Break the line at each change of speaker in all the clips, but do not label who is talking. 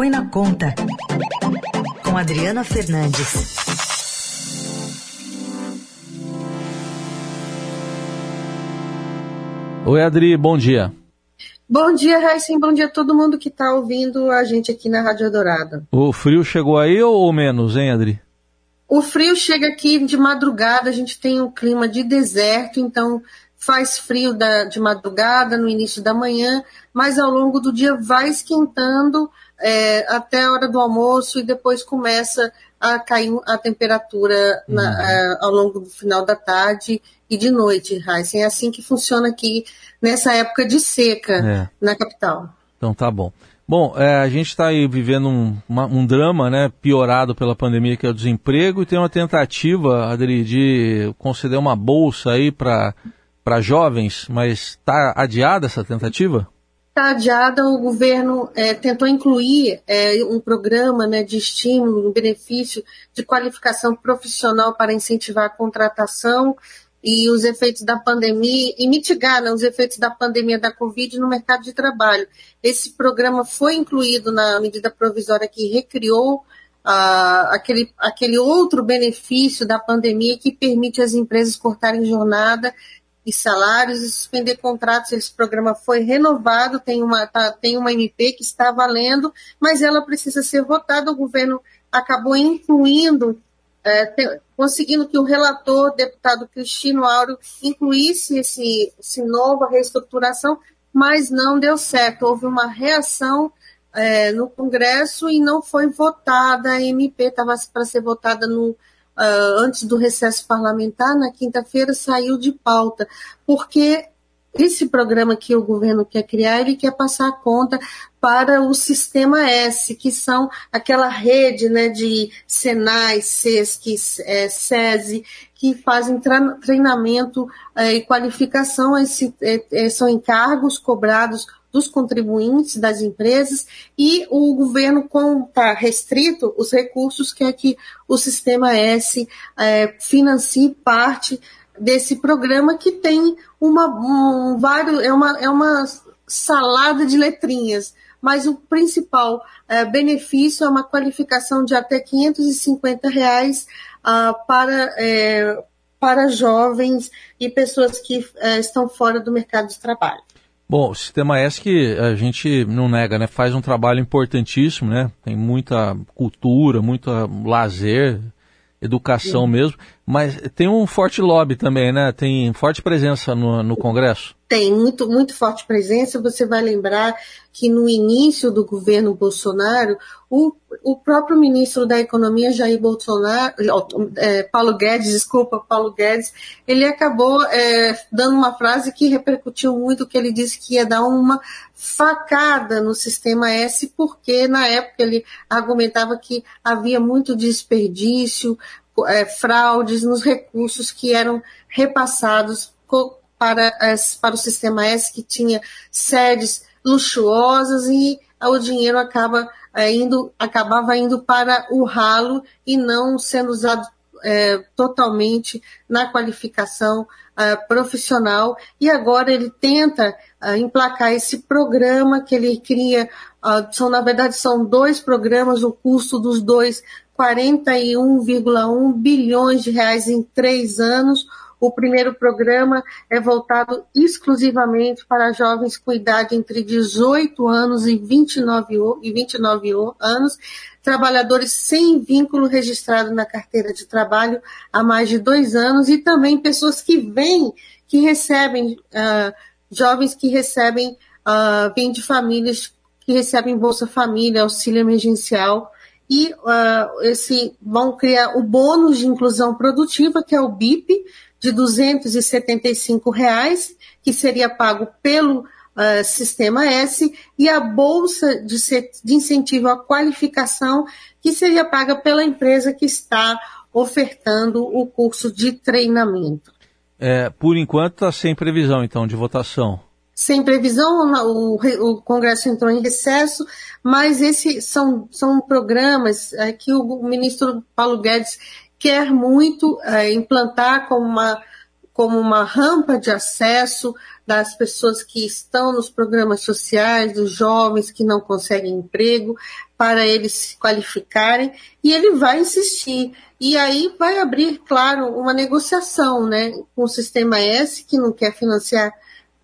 Põe na Conta, com Adriana Fernandes.
Oi, Adri, bom dia.
Bom dia, Raíssen. Bom dia a todo mundo que está ouvindo a gente aqui na Rádio Dourada.
O frio chegou aí ou menos, hein, Adri?
O frio chega aqui de madrugada, a gente tem um clima de deserto, então faz frio da, de madrugada, no início da manhã, mas ao longo do dia vai esquentando é, até a hora do almoço e depois começa a cair a temperatura na, uhum. é, ao longo do final da tarde e de noite, Heisen. É assim que funciona aqui nessa época de seca é. na capital.
Então tá bom. Bom, é, a gente está aí vivendo um, uma, um, drama, né, piorado pela pandemia, que é o desemprego, e tem uma tentativa, Adri, de conceder uma bolsa aí para jovens, mas está adiada essa tentativa?
Adiada, o governo é, tentou incluir é, um programa né, de estímulo, um benefício de qualificação profissional para incentivar a contratação e os efeitos da pandemia e mitigar né, os efeitos da pandemia da Covid no mercado de trabalho. Esse programa foi incluído na medida provisória que recriou ah, aquele, aquele outro benefício da pandemia que permite às empresas cortarem jornada e salários e suspender contratos. Esse programa foi renovado, tem uma, tá, tem uma MP que está valendo, mas ela precisa ser votada. O governo acabou incluindo é, conseguindo que o relator, deputado Cristino Áureo, incluísse esse, esse nova reestruturação, mas não deu certo. Houve uma reação é, no Congresso e não foi votada. A MP estava para ser votada no, antes do recesso parlamentar, na quinta-feira saiu de pauta, porque esse programa que o governo quer criar, ele quer passar a conta para o Sistema S, que são aquela rede né, de Senai, SESC, é, SESI, que fazem treinamento é, e qualificação, esse, é, é, são encargos cobrados dos contribuintes das empresas e o governo, como está restrito os recursos, quer que o Sistema S é, financie parte desse programa que tem uma, um, vários, é, uma, é uma salada de letrinhas, mas o principal é, benefício é uma qualificação de até 550 reais ah, para, é, para jovens e pessoas que é, estão fora do mercado de trabalho.
Bom, o Sistema que a gente não nega, né? Faz um trabalho importantíssimo, né? Tem muita cultura, muito lazer, educação Sim. mesmo, mas tem um forte lobby também, né? Tem forte presença no, no Congresso.
Tem muito, muito forte presença. Você vai lembrar que no início do governo Bolsonaro, o, o próprio ministro da Economia, Jair Bolsonaro, é, Paulo Guedes, desculpa, Paulo Guedes, ele acabou é, dando uma frase que repercutiu muito, que ele disse que ia dar uma facada no sistema S, porque na época ele argumentava que havia muito desperdício, é, fraudes nos recursos que eram repassados para, para o sistema S, que tinha sedes luxuosas e o dinheiro acaba é, indo, acabava indo para o ralo e não sendo usado é, totalmente na qualificação é, profissional. E agora ele tenta é, emplacar esse programa que ele cria. são, na verdade, são dois programas, o custo dos dois 41,1 bilhões de reais em três anos. O primeiro programa é voltado exclusivamente para jovens com idade entre 18 anos e 29, e 29 anos, trabalhadores sem vínculo registrado na carteira de trabalho há mais de dois anos e também pessoas que vêm, que recebem, uh, jovens que recebem, uh, vêm de famílias que recebem Bolsa Família, auxílio emergencial e uh, esse vão criar o bônus de inclusão produtiva, que é o BIP, de 275 reais, que seria pago pelo uh, Sistema S, e a Bolsa de, de Incentivo à Qualificação, que seria paga pela empresa que está ofertando o curso de treinamento.
É, por enquanto está sem previsão, então, de votação
sem previsão, o, o, Congresso entrou em recesso, mas esses são, são programas é, que o ministro Paulo Guedes quer muito é, implantar como uma, como uma rampa de acesso das pessoas que estão nos programas sociais, dos jovens que não conseguem emprego, para eles se qualificarem, e ele vai insistir. E aí vai abrir, claro, uma negociação né, com o Sistema S, que não quer financiar,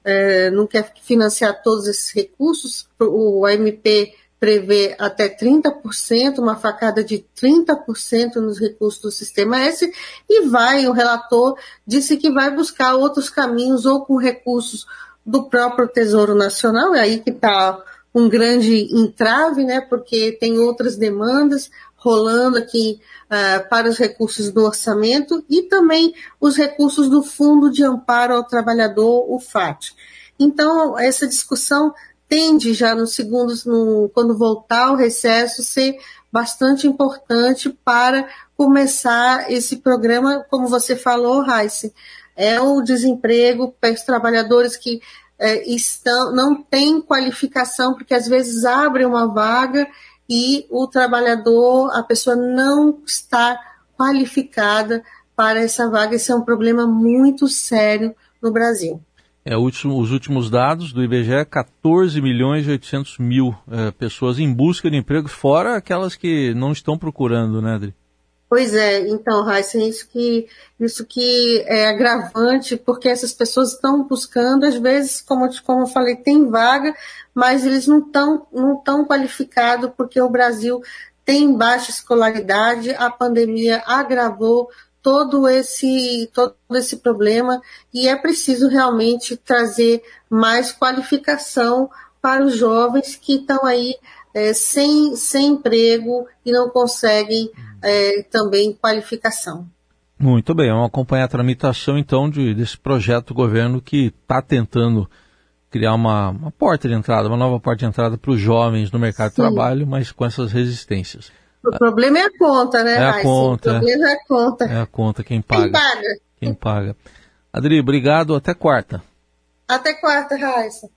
é, não quer financiar todos esses recursos, o AMP prevê até 30%, uma facada de 30% nos recursos do Sistema S, e vai, o relator disse que vai buscar outros caminhos, ou com recursos do próprio Tesouro Nacional, é aí que está um grande entrave, né, porque tem outras demandas rolando aqui uh, para os recursos do orçamento e também os recursos do Fundo de Amparo ao Trabalhador, o FAT. Então, essa discussão tende já nos segundos, no, quando voltar ao recesso, ser bastante importante para começar esse programa, como você falou, Raíssa, é o desemprego para os trabalhadores que é, estão, não têm qualificação, porque às vezes abre uma vaga e o trabalhador, a pessoa não está qualificada para essa vaga. Esse é um problema muito sério no Brasil.
É, os últimos dados do IBGE, 14 milhões e 800 mil é, pessoas em busca de emprego, fora aquelas que não estão procurando, né, Adri?
Pois é, então, Raíssa, isso que, isso que é agravante, porque essas pessoas estão buscando, às vezes, como, como eu falei, tem vaga, mas eles não estão não tão qualificados, porque o Brasil tem baixa escolaridade, a pandemia agravou todo esse, todo esse problema e é preciso realmente trazer mais qualificação para os jovens que estão aí é, sem, sem emprego e não conseguem é, também qualificação.
Muito bem, vamos acompanhar a tramitação então de, desse projeto do governo que está tentando criar uma, uma, porta de entrada, uma nova porta de entrada para os jovens no mercado Sim. de trabalho, mas com essas resistências.
O problema é a conta, né,
É a conta.
O problema é a conta.
É a conta, quem paga.
Quem paga.
Quem paga. Adri, obrigado, até quarta.
Até quarta, Raíssa.